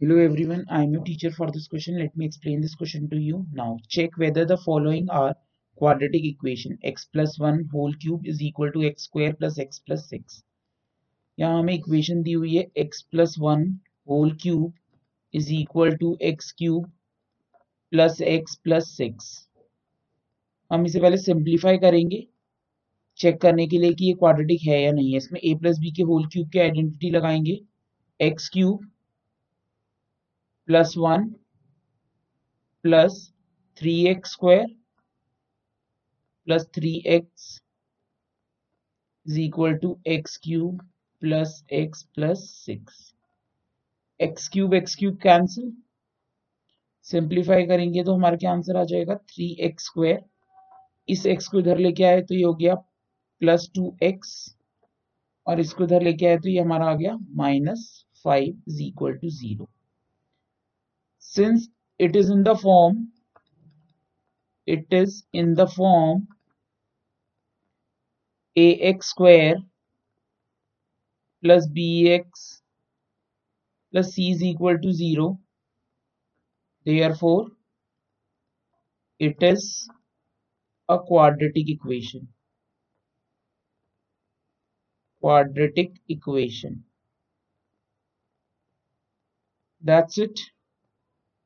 Hello everyone, I am your teacher for this question. Let me explain this question to you. Now check whether the following are quadratic equation x plus 1 whole cube is equal to x square plus x plus 6. यहाँ हमें equation दी हुई है x plus 1 whole cube is equal to x cube plus x plus 6. हम इसे पहले simplify करेंगे check करने के लिए कि ये क्वाड्रेटिक है या नहीं है इसमें a प्लस बी के होल क्यूब की आइडेंटिटी लगाएँगे X cube plus 1 plus 3x square plus 3x is equal to x cube plus x plus 6 x cube x cube cancel simplify करेंगे तो हमारा क्या आंसर आ जाएगा? थ्री एक्स स्क्वायर इस एक्स को इधर लेके आए तो ये हो गया प्लस टू एक्स और इसको इधर लेके आए तो ये हमारा आ गया minus five is equal to zero since it is in the form it is in the form ax square plus bx plus c is equal to 0 therefore it is a quadratic equation. Quadratic equation. That's it